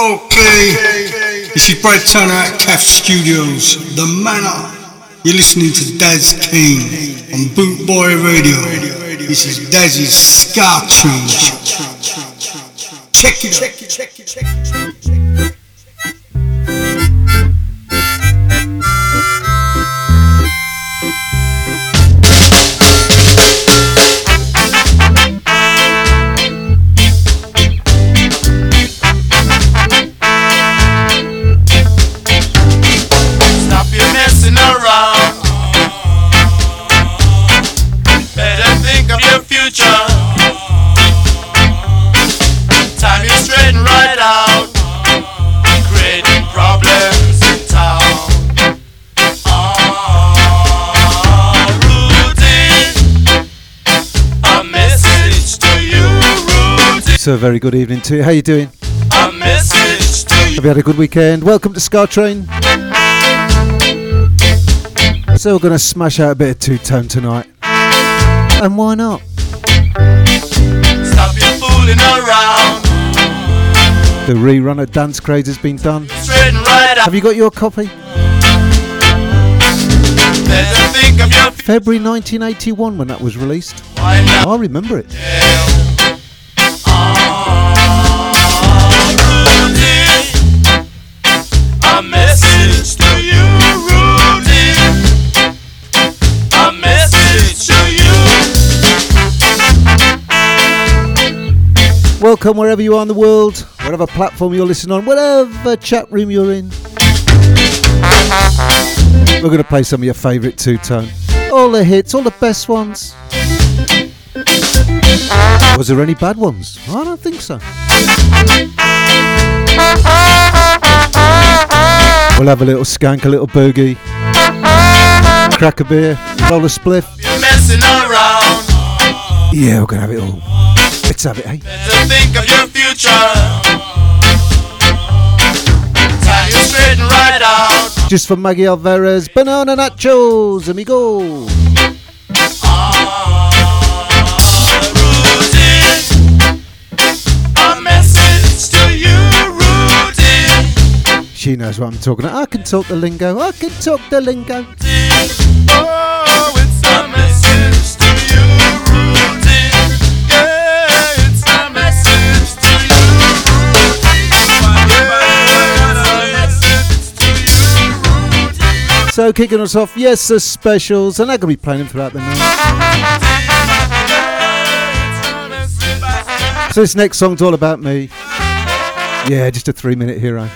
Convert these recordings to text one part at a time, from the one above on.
Okay, this is Brad Turner at CAF Studios, The Manor. You're listening to Daz Kane on Boot Boy Radio. This is Daz's Ska Train. Check it out. A very good evening to you. How you doing? A message to you. Have you had a good weekend? Welcome to Ska Train. So we're going to smash out a bit of two tone tonight, and why not? Stop your fooling around. The rerun of Dance Craze has been done. Right. Have you got your copy? Better think of your February 1981 when that was released. I remember it. A Welcome wherever you are in the world, whatever platform you're listening on, whatever chat room you're in. We're going to play some of your favourite two tone. All the hits, all the best ones. Was there any bad ones? I don't think so. We'll have a little skank, a little boogie, crack a beer, roll a spliff. You're messing around. Yeah, we're to have it all. Let's have it, eh? Better think of your future. Time you straighten right out. Just for Maggie Alvarez, banana nachos, amigo. She knows what I'm talking about. I can talk the lingo. I can talk the lingo. Oh, it's a message to you, Rudy. Yeah, it's a message to you, Rudy. Yeah, it's a message to you, So kicking us off, yes, the specials, and I'm gonna be playing them throughout the night. So this next song's all about me. Yeah, just a three-minute hero.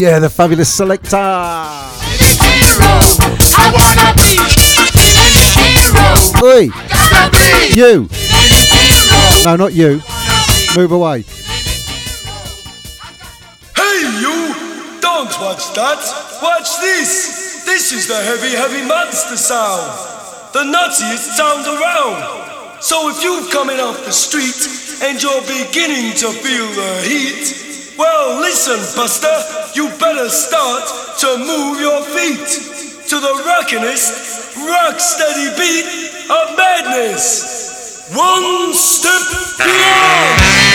Yeah, the fabulous Selecter. Oi. You. No, not you. Move away. Hey, you! Don't watch that. Watch this. This is the heavy, heavy monster sound. The nuttiest sound around. So if you're coming off the street and you're beginning to feel the heat, well, listen, Buster, you better start to move your feet to the rockinest, rock steady beat of madness. One step beyond.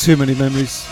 too many memories.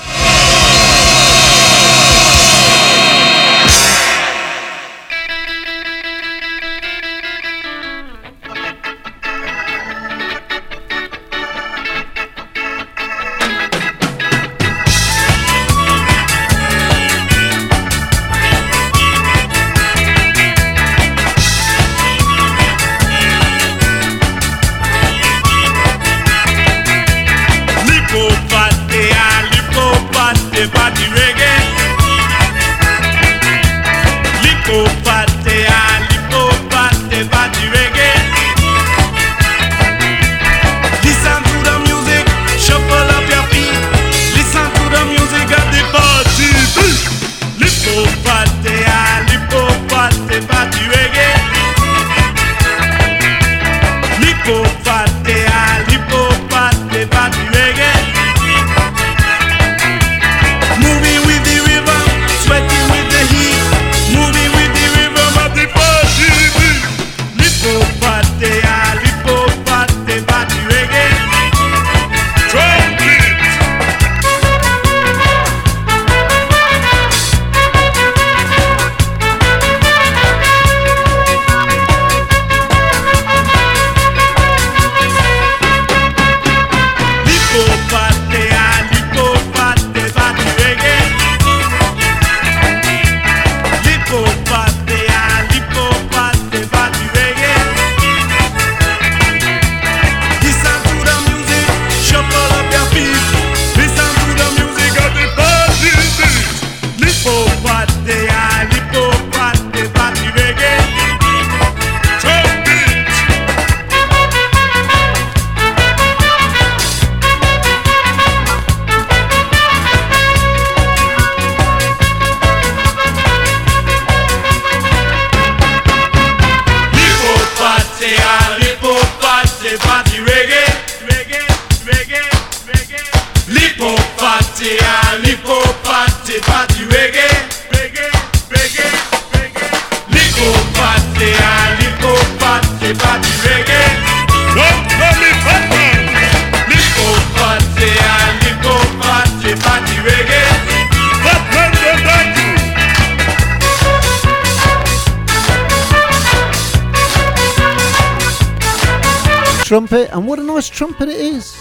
What a nice trumpet it is!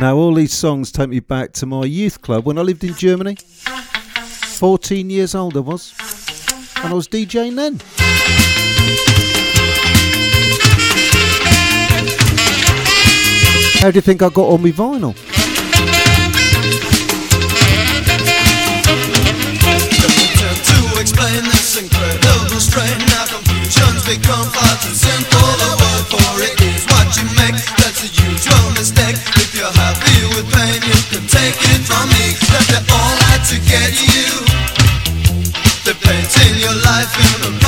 Now, all these songs take me back to my youth club when I lived in Germany. 14 years old I was, and I was DJing then. How do you think I got on with vinyl? to strain. Now confusions Become far too simple The word for it is what you make. That's a usual mistake. If you're happy with pain You can take it from me. That they're all out to get you. They're painting your life in a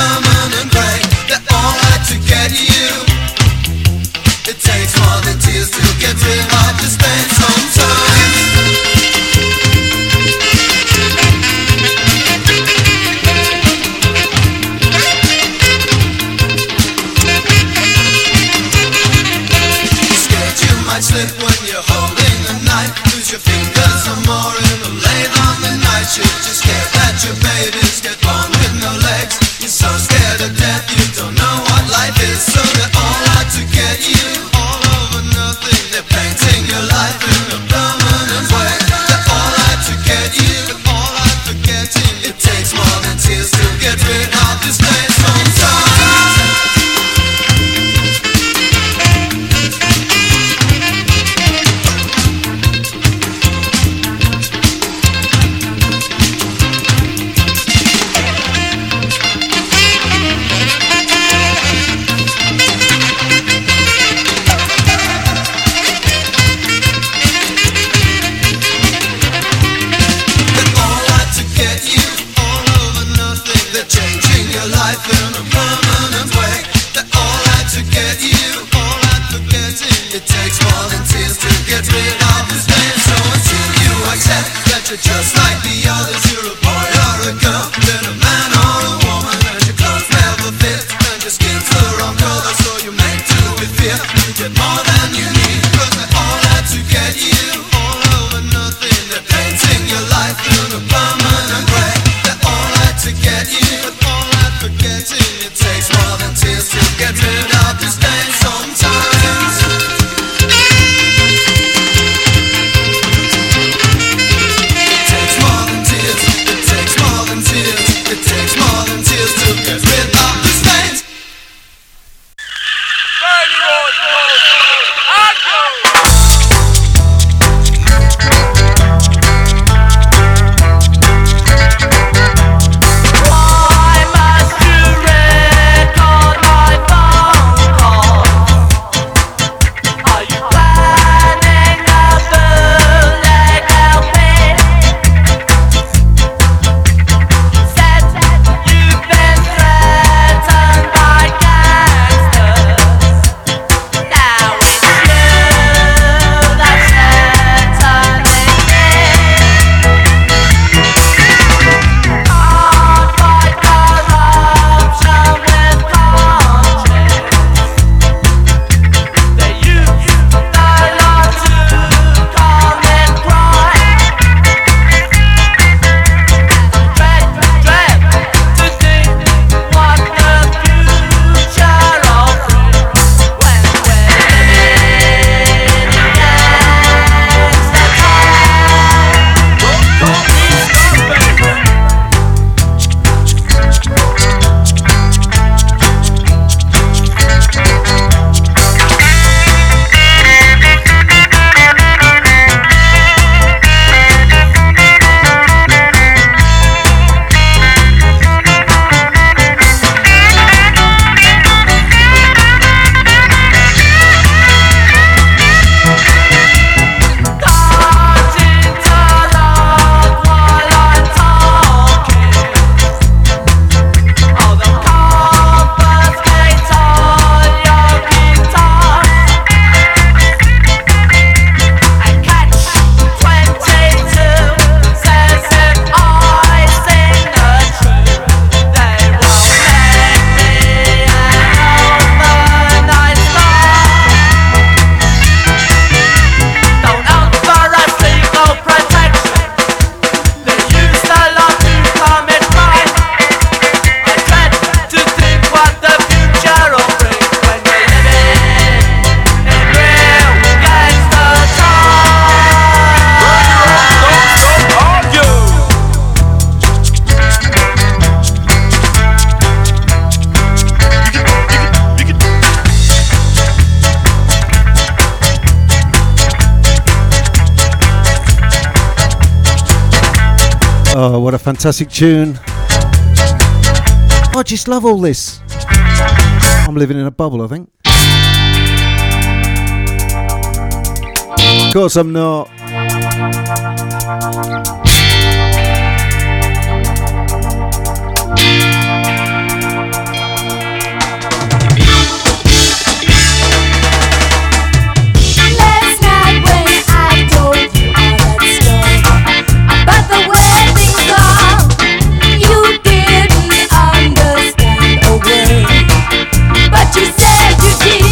fantastic tune. I just love all this. I'm living in a bubble, I think. Of course, I'm not. Thank you. she said you did.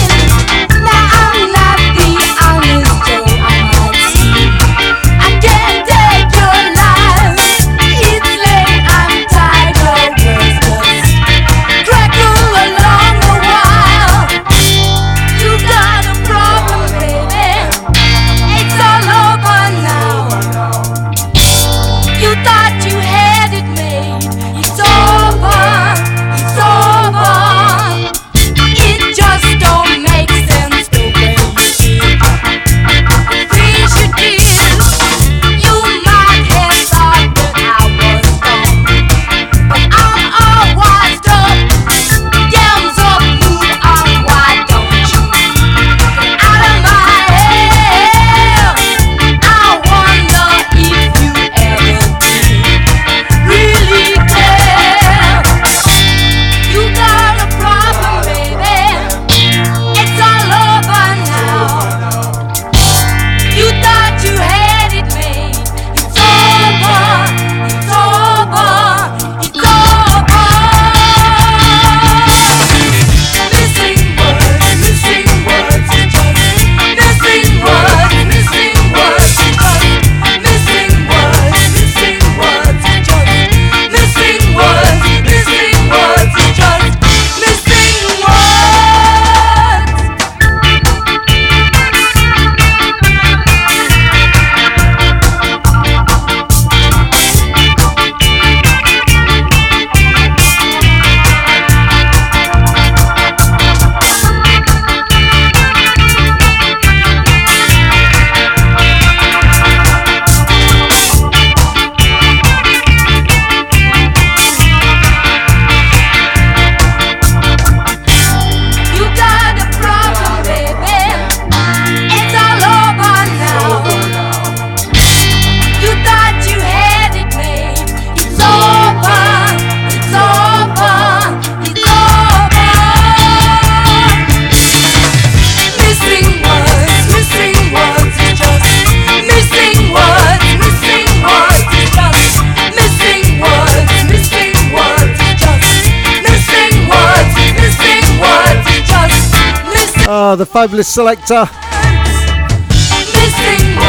the fabulous Selecter.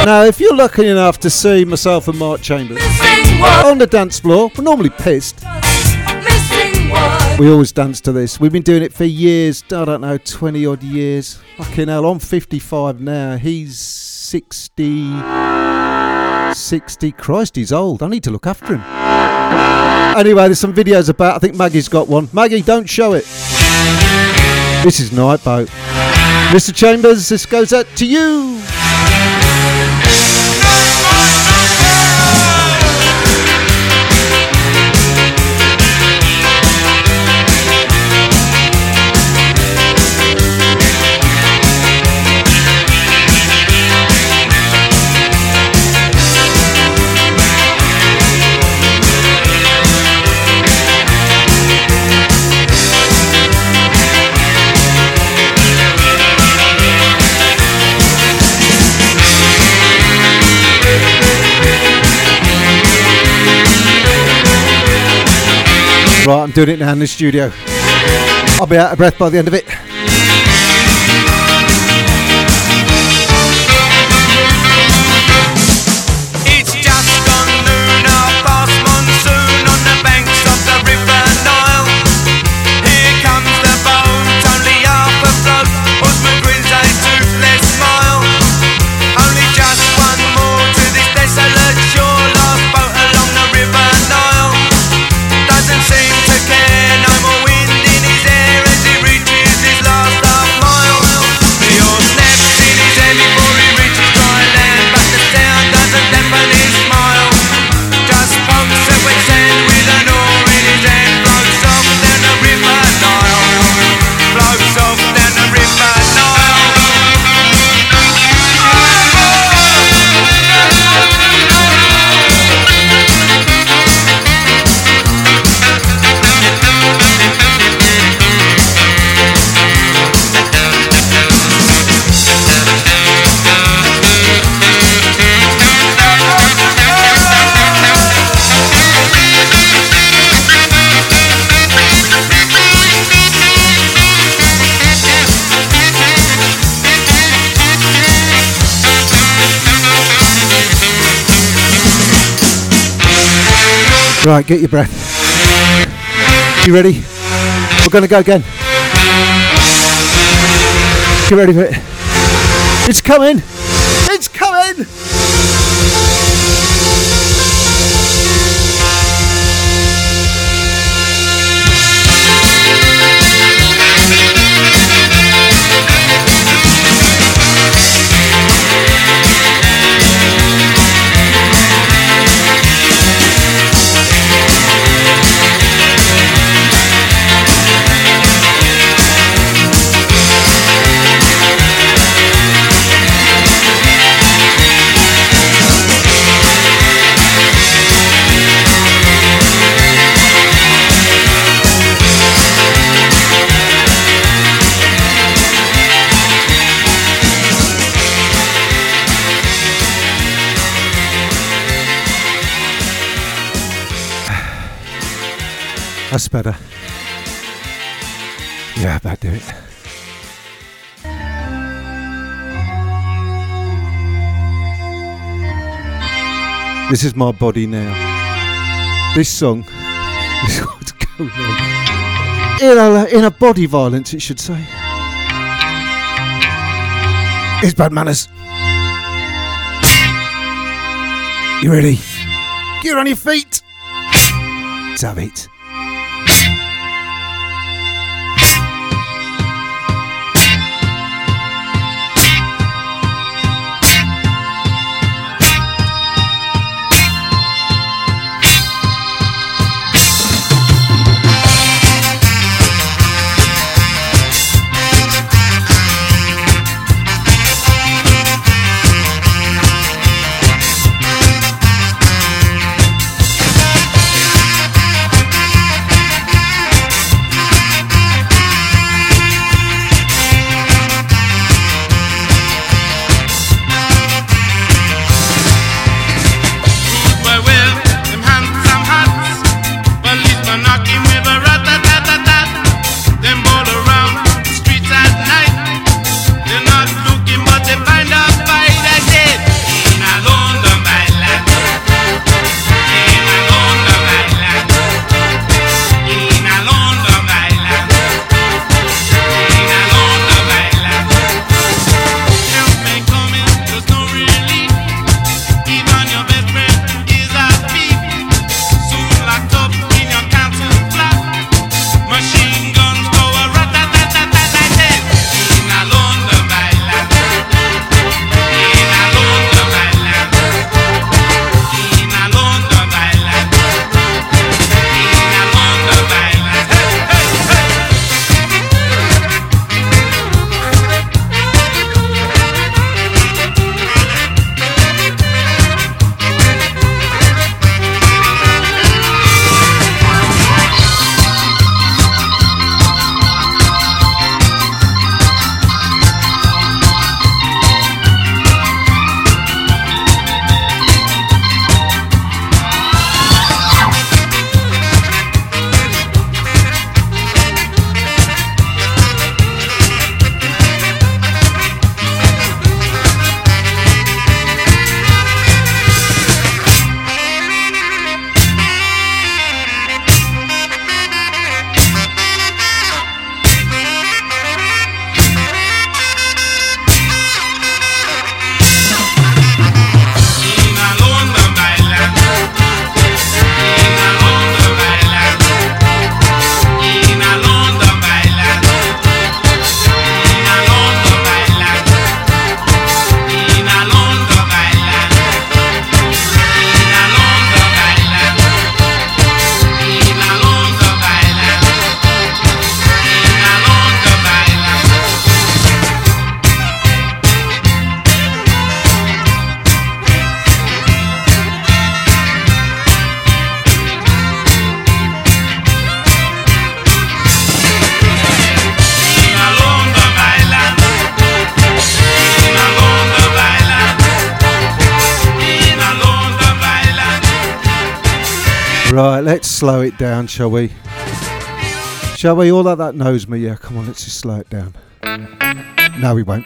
Now, if you're lucky enough to see myself and Mark Chambers on the dance floor, we're normally pissed. We always dance to this. We've been doing it for years. I don't know, 20 odd years. Fucking hell, I'm 55 now. He's 60. 60. Christ, he's old. I need to look after him. Anyway, there's some videos about. I think Maggie's got one. Maggie, don't show it. This is Nightboat. Mr. Chambers, this goes out to you. doing it now in the studio. I'll be out of breath by the end of it. Right, get your breath. You ready? We're going to go again. Get ready for it. It's coming. It's coming. That's better. Yeah, that do it. This is my body now. This song is what's going on. In a, in a body violence, it should say. It's bad manners. You ready? Get on your feet. Let's have it. Down, shall we? Shall we? All that that knows me, yeah. Come on, let's just slow it down. No, we won't.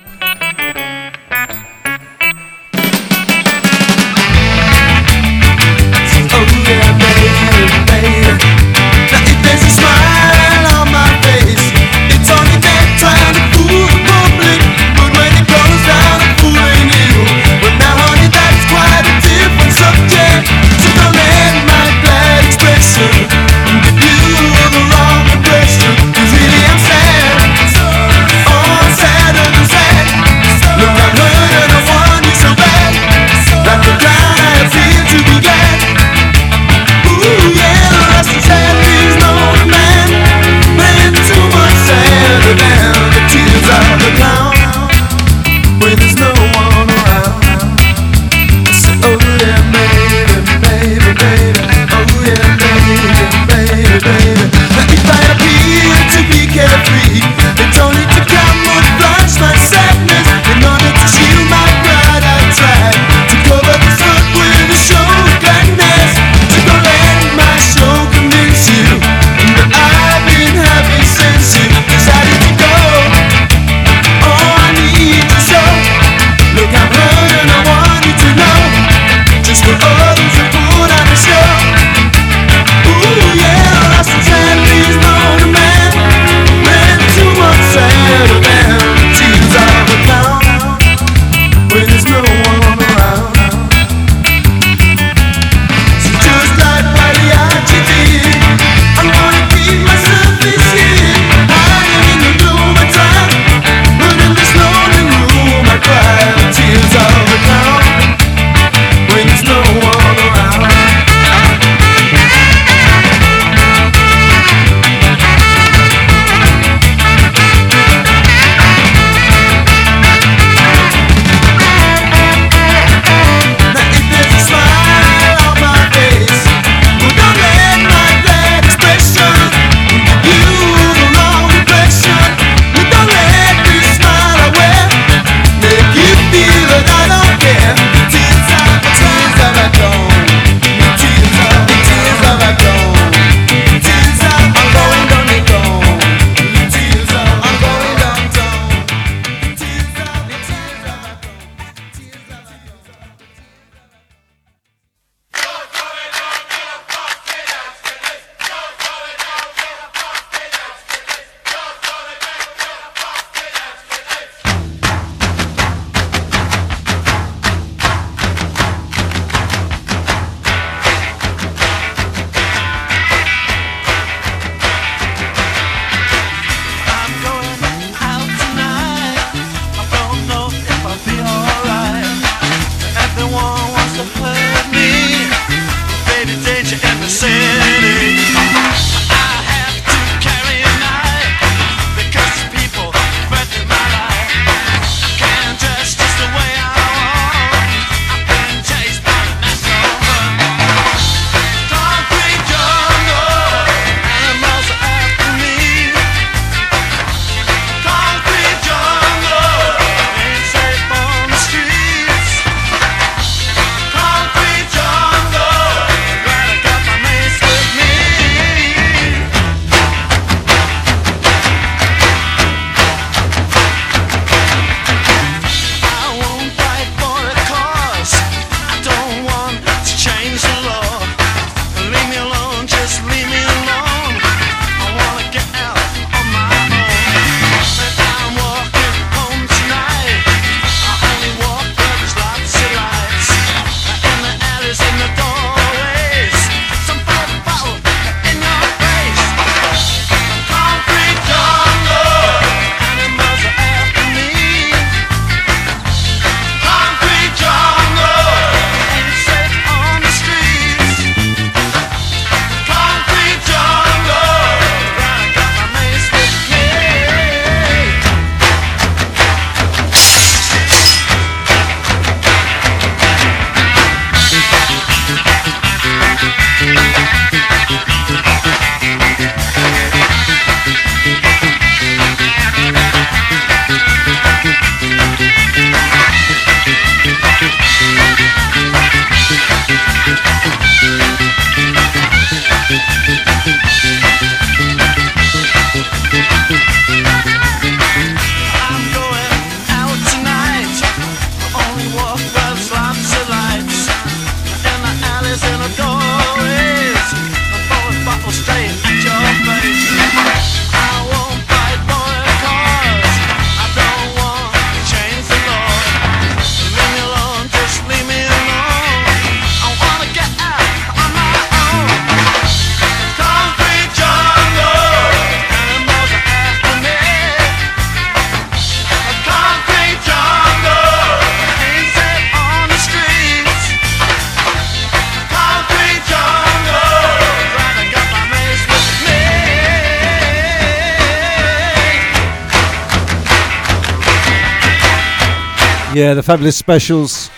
Yeah, the fabulous specials.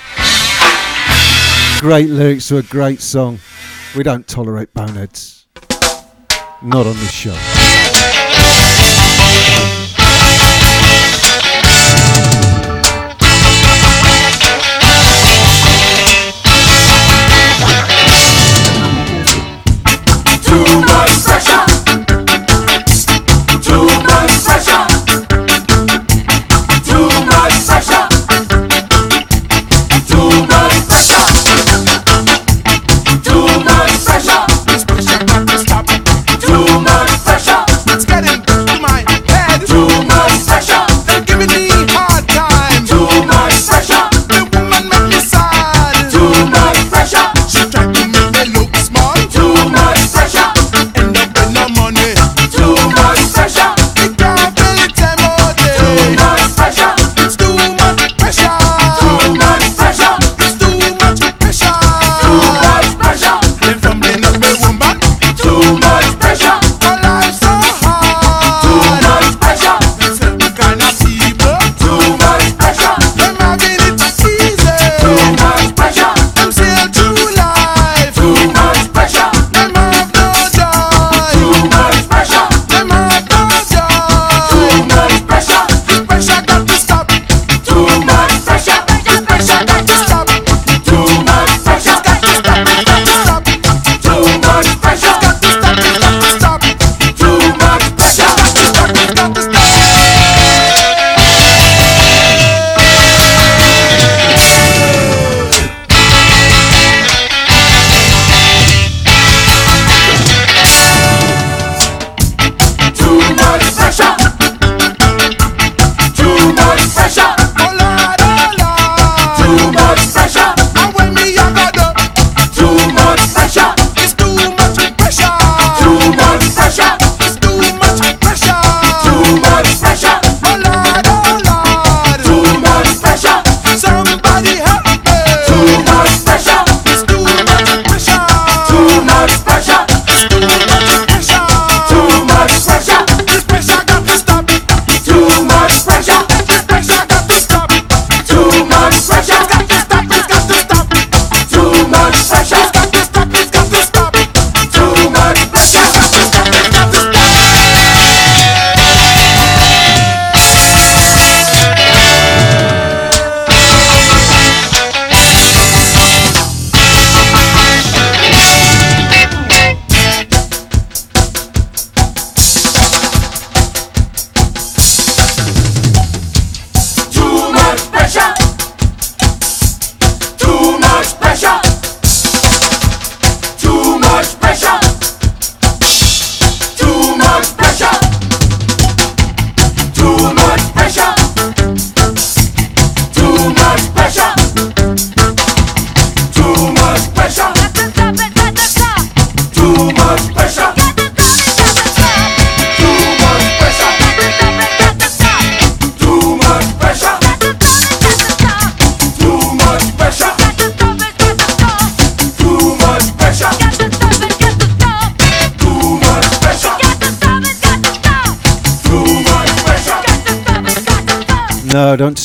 Great lyrics to a great song. We don't tolerate boneheads. Not on this show.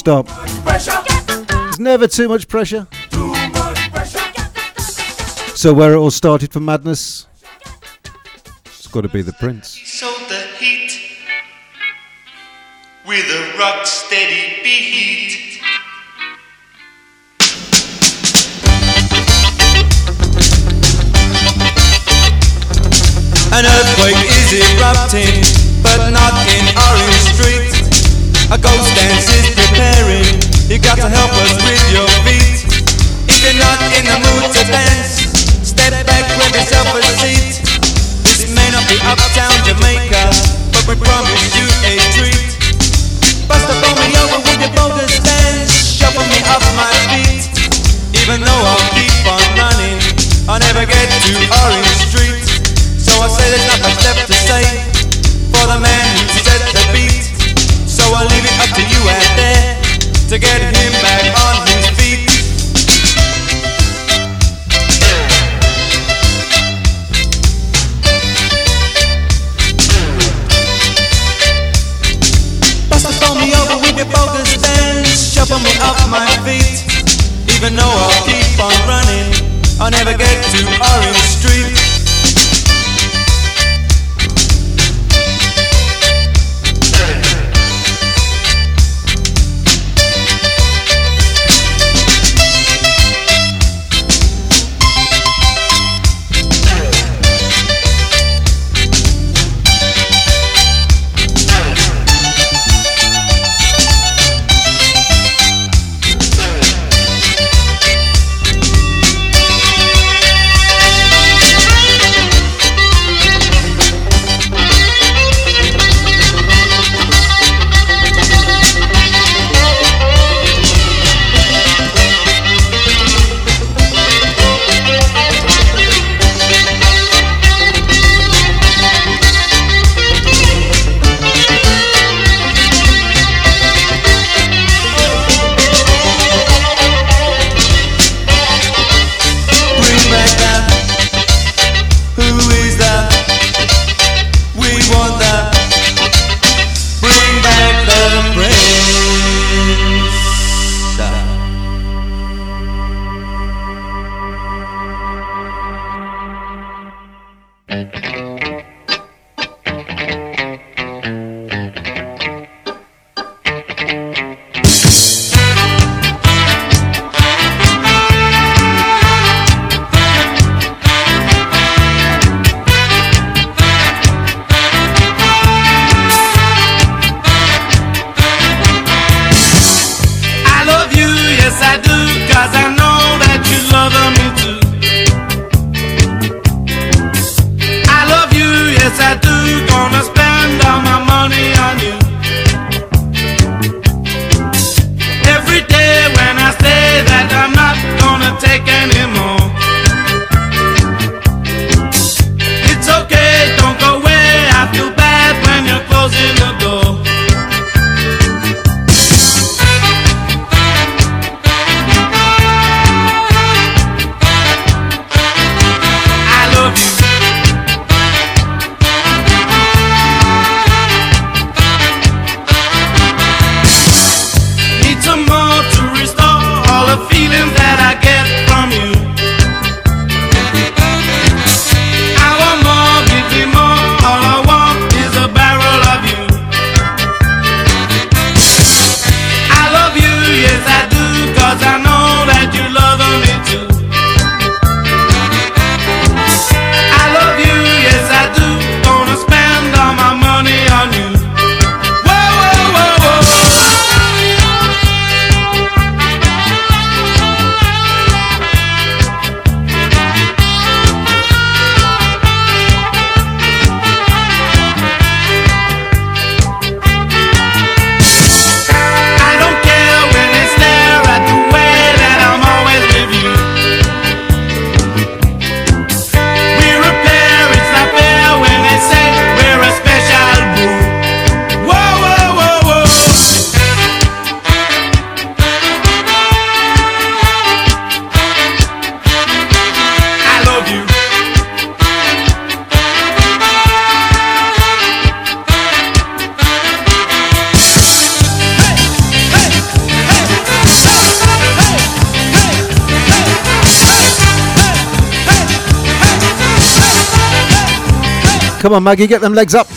Stop. There's never too much pressure. Too much pressure. So where it all started for madness, it's got to be the Prince. So the heat with a rock steady beat. An earthquake is erupting, but not in Orange Street. A ghost dance is preparing. You got to help us with your feet. If you're not in the mood to dance, step back, grab yourself a seat. This may not be uptown Jamaica, but we promise you a treat. Bust up me over with your bogus dance, shuffle me off my feet. Even though I'll keep on running, I'll never get to Orange Street. So I say there's not left to say for the man who said I'll leave it up to you out there to get him back on his feet. Bust phone me over with your bogus dance, shuffle me off my feet. Even though I'll keep on running, I'll never get to Orange Street. Come on, Maggie, get them legs up.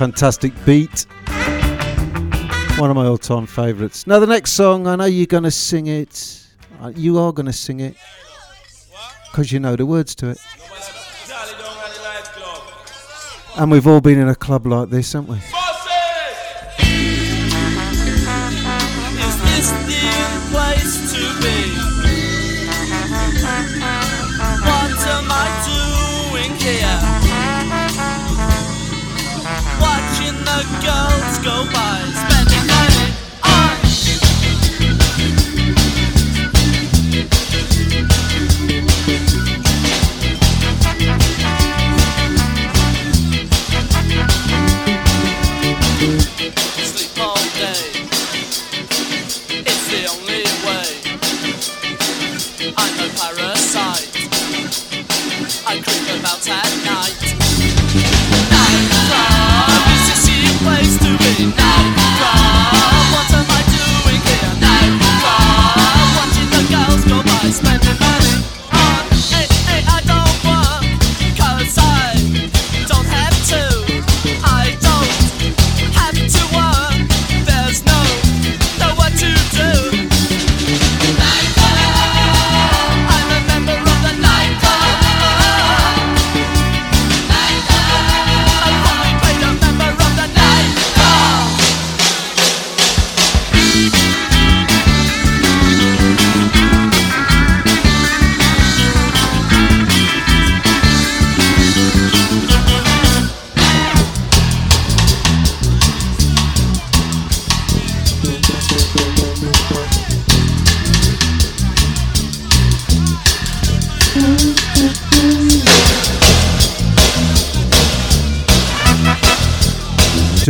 fantastic beat. One of my all time favourites. Now, the next song, I know you're going to sing it. Uh, you are going to sing it. Because you know the words to it. And we've all been in a club like this, haven't we?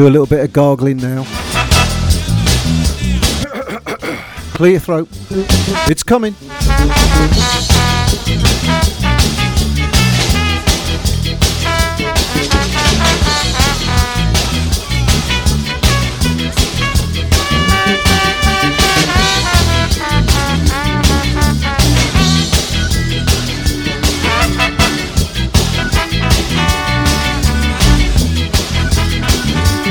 do a little bit of gargling now. Clear throat. It's coming.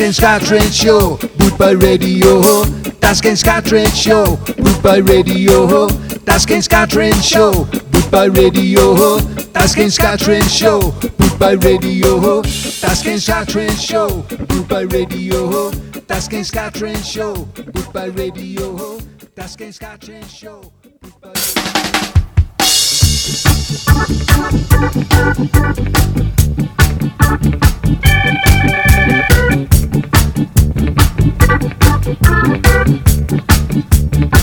Daz Kane Skytrain Show, Boot Boy Radio. Tashkent Ska Train Show, Boot Boy Radio. Tashkent Ska Train Show, Boot Boy Radio. Tashkent Ska Train Show, Boot Boy Radio. Tashkent Ska Train Show, Boot Boy Radio. Tashkent Ska Train Show, Boot Boy Radio. Tashkent Ska Train Show, Boot Boy Radio. Thank you.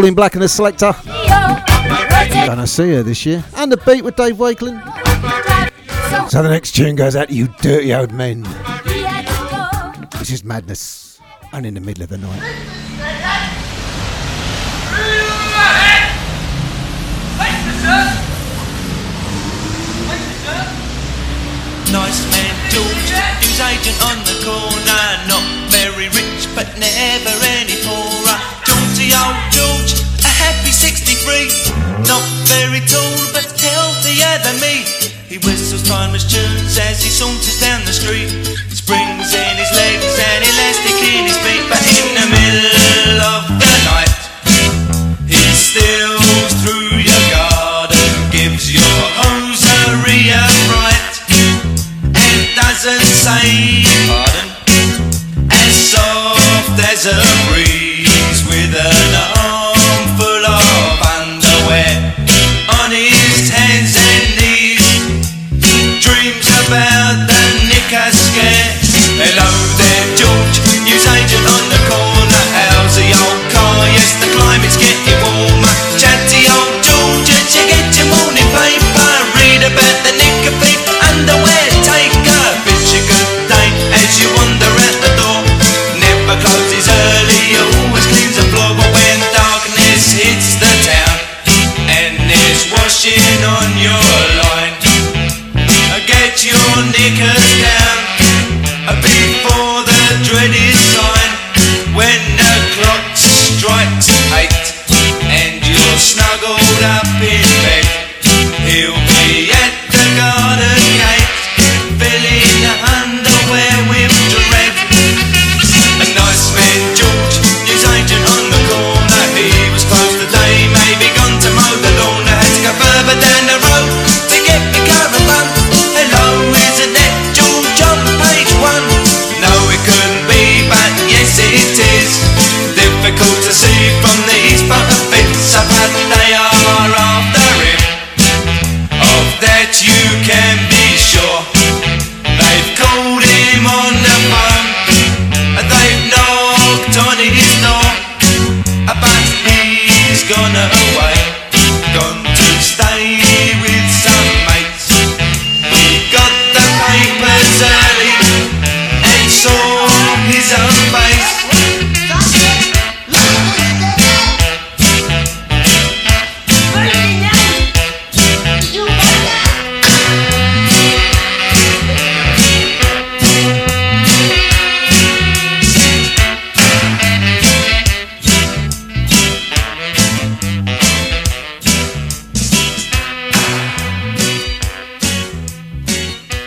Pauline Black and the Selecter. Gonna see her this year. And the beat with Dave Wakeling. So the next tune goes out to you dirty old men. This is madness. And in the middle of the night. Nice man George, he agent on the corner, not very rich but never any poorer old George, a happy 63. Not very tall, but healthier than me. He whistles timeless tunes as he saunters down the street. Springs in his legs and elastic in his feet, but in the middle of the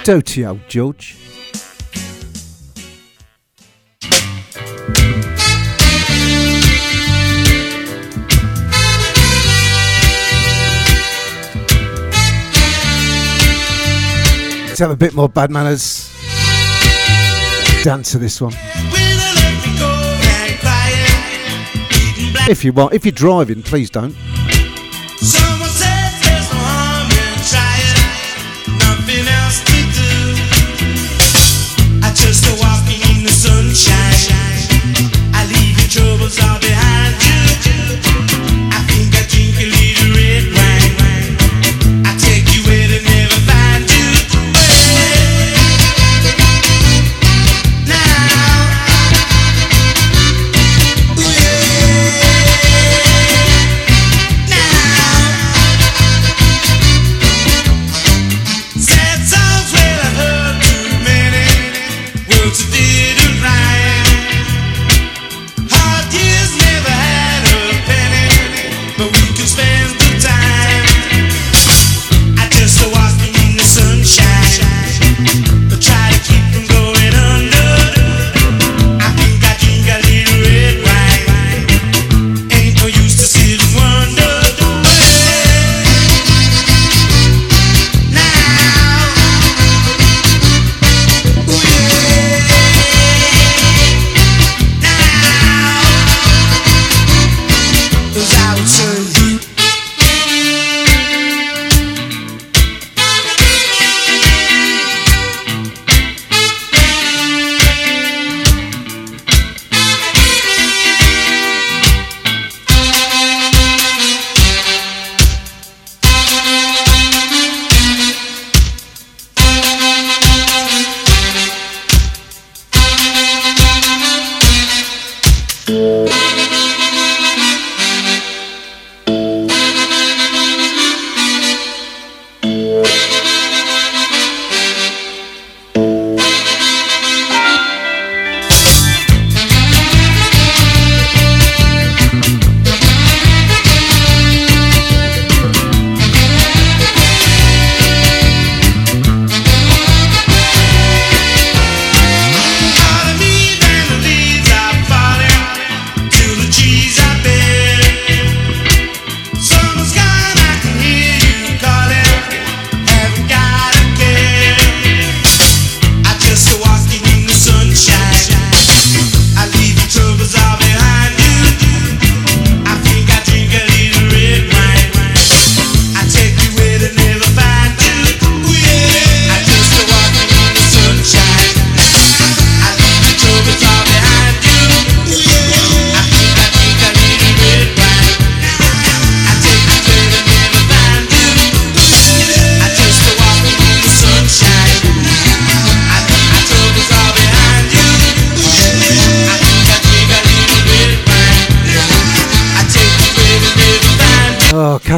Dirty old George. Let's have a bit more bad manners. Dance to this one. If you want, if you're driving, please don't.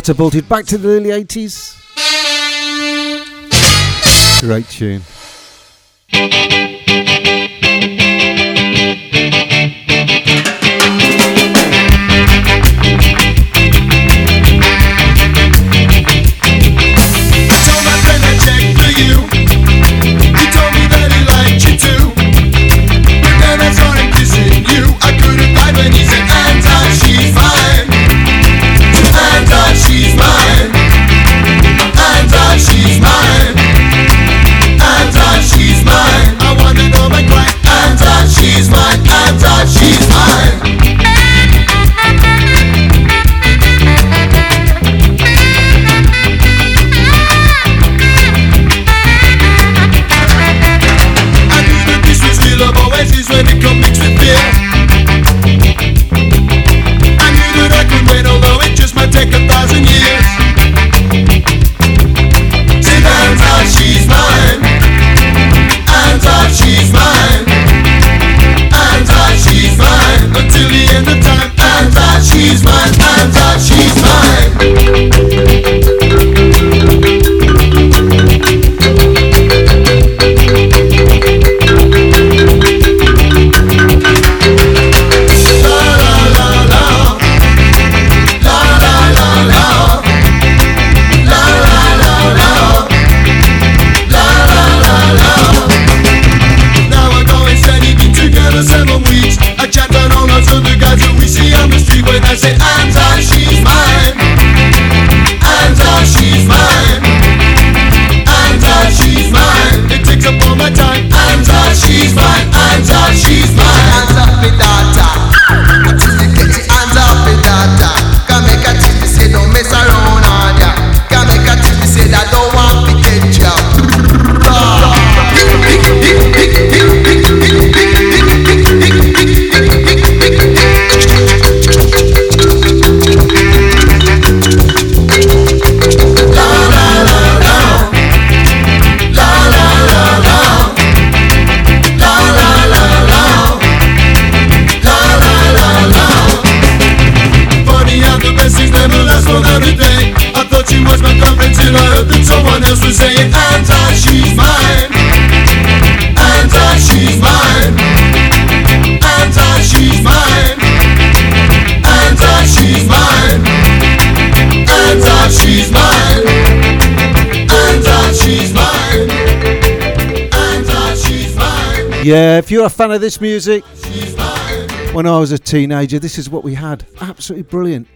catapulted back to the early 80s. Great tune. Yeah, if you're a fan of this music, when I was a teenager, this is what we had. Absolutely brilliant.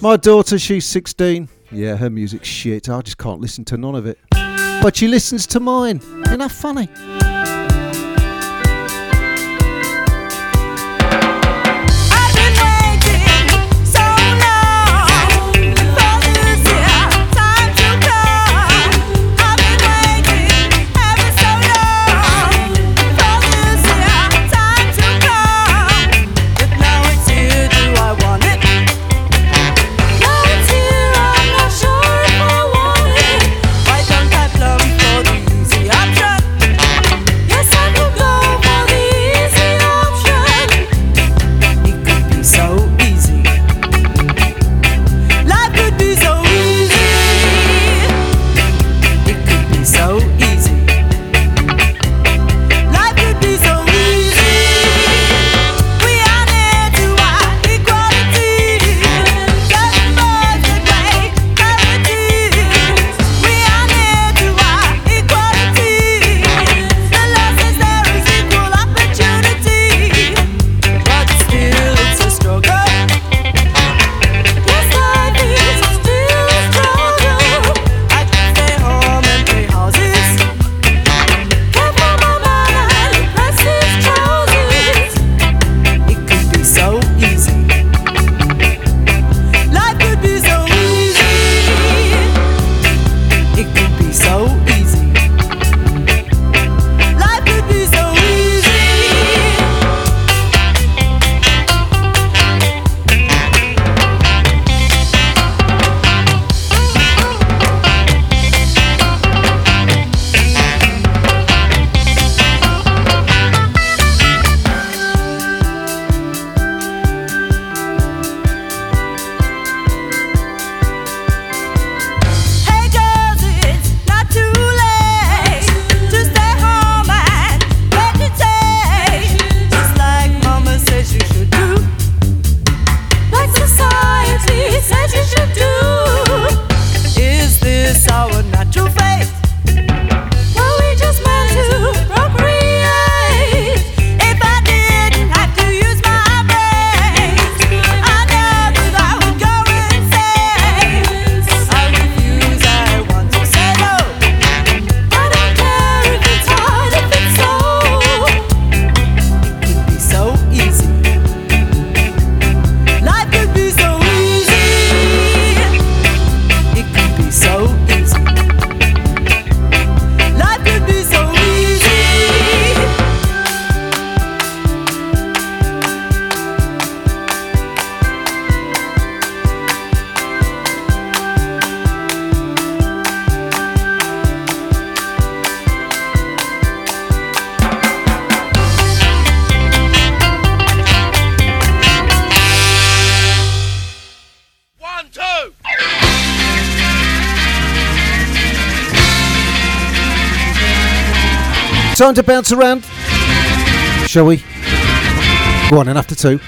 My daughter, she's 16. Yeah, her music's shit. I just can't listen to none of it. But she listens to mine. Isn't that funny? time to bounce around, shall we? Go on, and after two.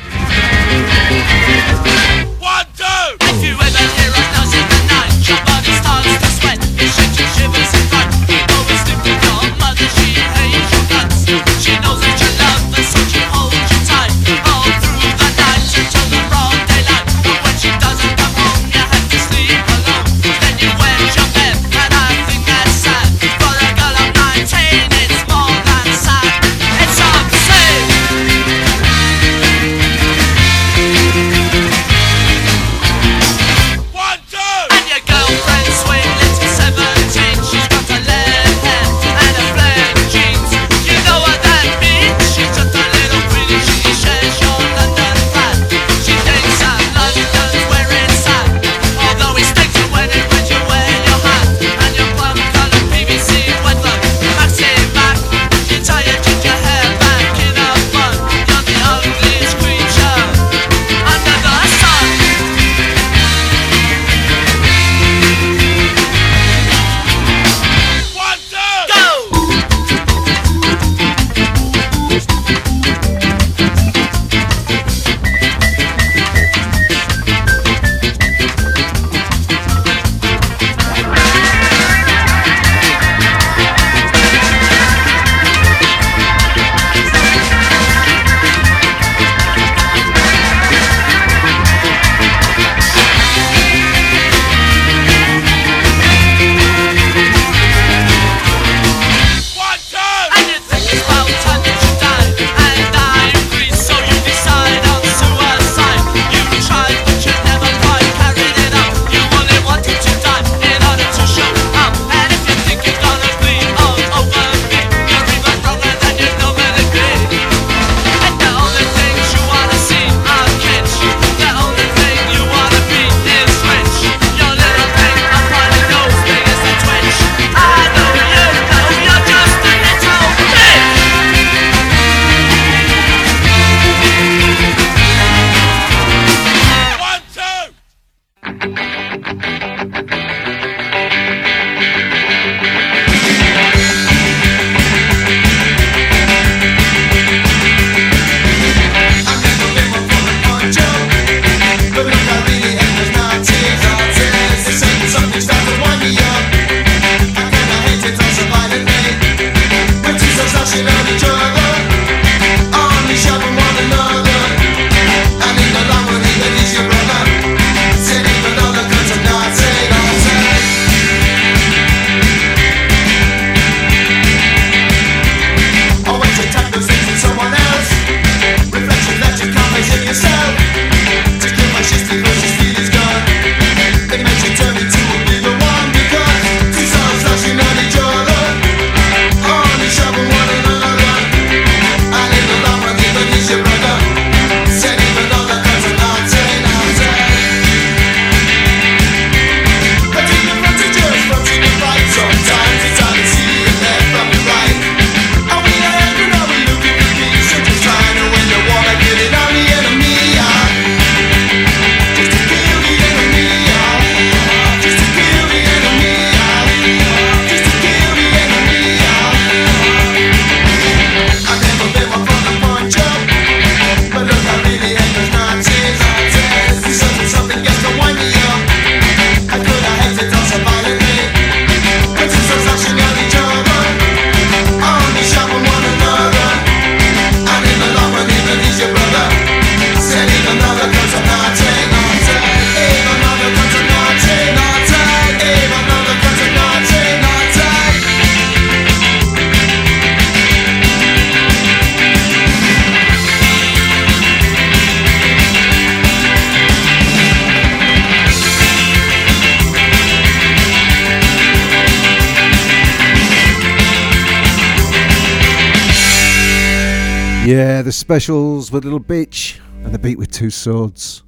specials with Little Bitch and the beat with two swords.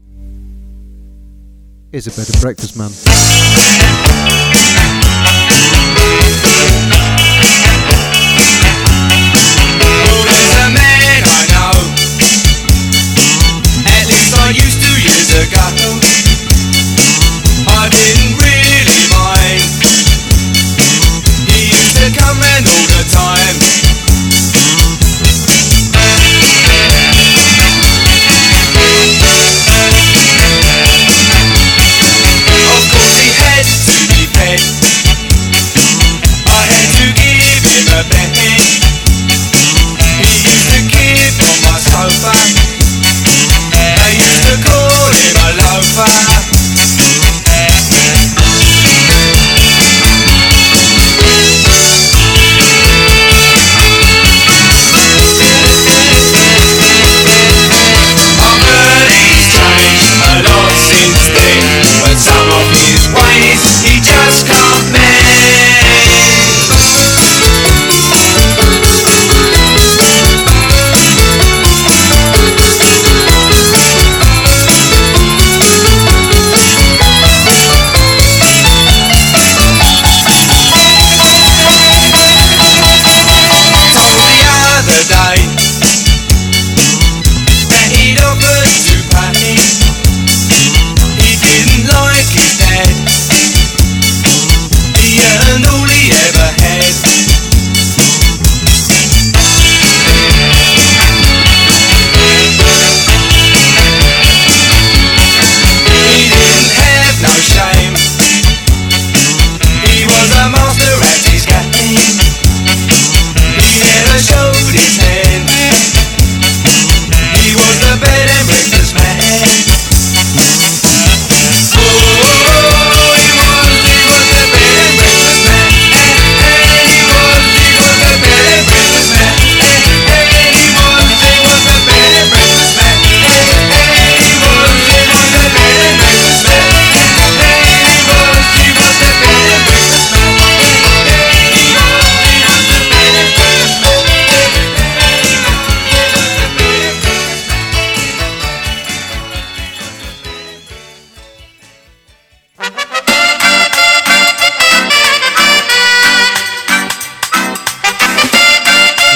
Is a bed and breakfast man. got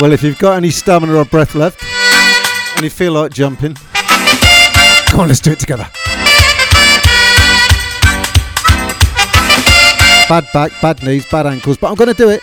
Well, if you've got any stamina or breath left and you feel like jumping, come on, let's do it together. Bad back, bad knees, bad ankles, but I'm going to do it.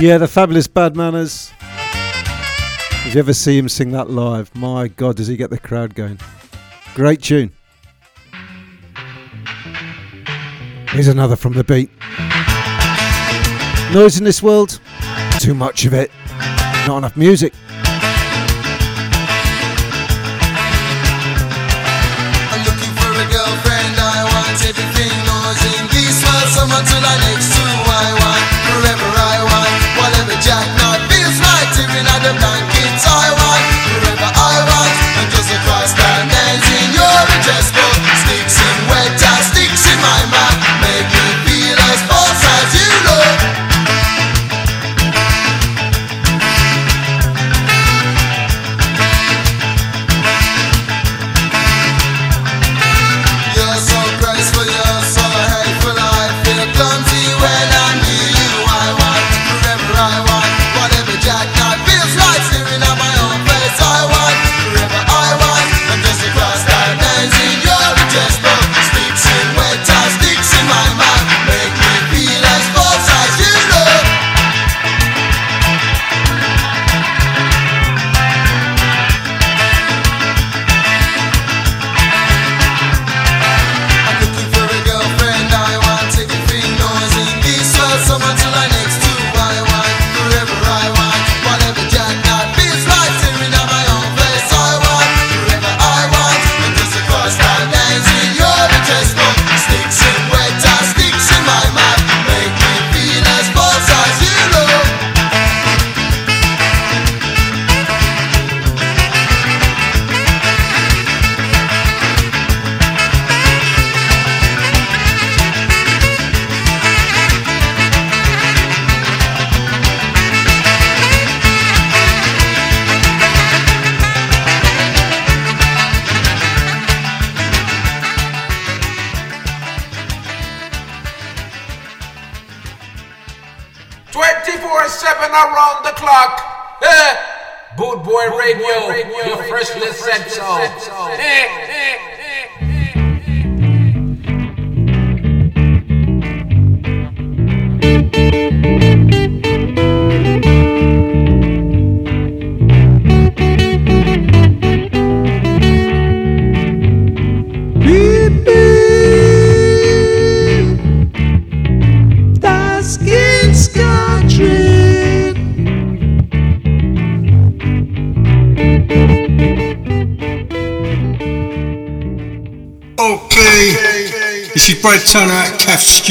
Yeah, the fabulous Bad Manners. If you ever see him sing that live, my God, does he get the crowd going? Great tune. Here's another from the beat. Noise in this world, too much of it, not enough music.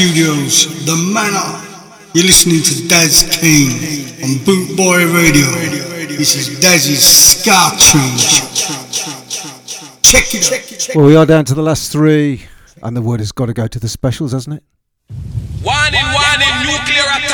Studios, The Manor. You're listening to Daz Kane on Boot Boy Radio. This is Daz's Ska Tunes. Check it out. Well, we are down to the last three, and the word has got to go to the specials, hasn't it? Warning, warning, nuclear attack. Atomic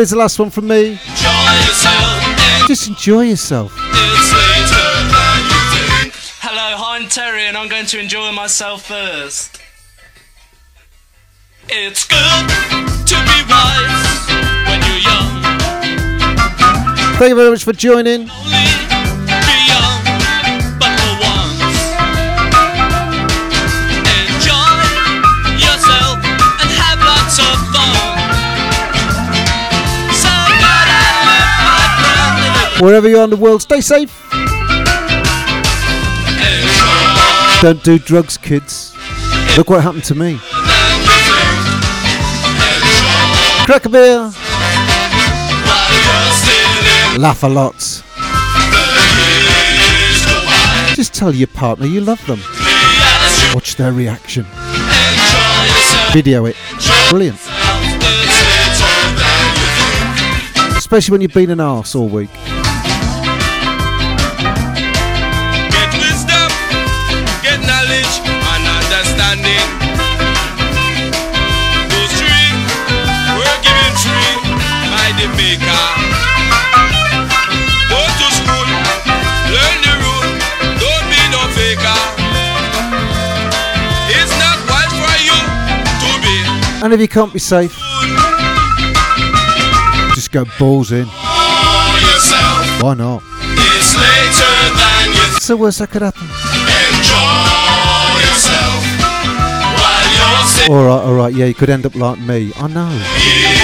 So it is the last one from me. Just enjoy yourself. Hello, I'm Terry, and I'm going to enjoy myself first. It's good to be wise when you're young. Thank you very much for joining. Wherever you are in the world, stay safe. Don't do drugs, kids. Look what happened to me. Crack a beer. Laugh a lot. Just tell your partner you love them. Watch their reaction. Video it. Brilliant. Especially when you've been an arse all week. And if you can't be safe, just go balls in. Why not? It's the worst that could happen. Alright, alright, yeah, you could end up like me. I know.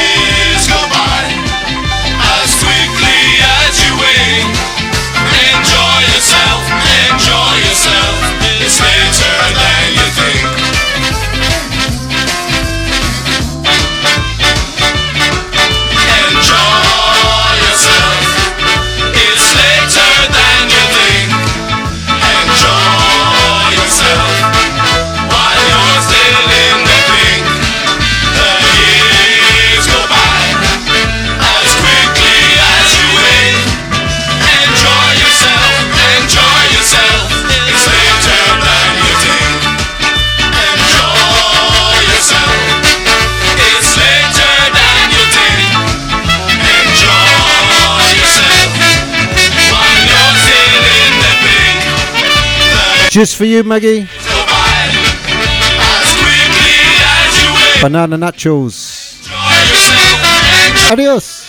Just for you, Maggie. Banana nachos. Adios.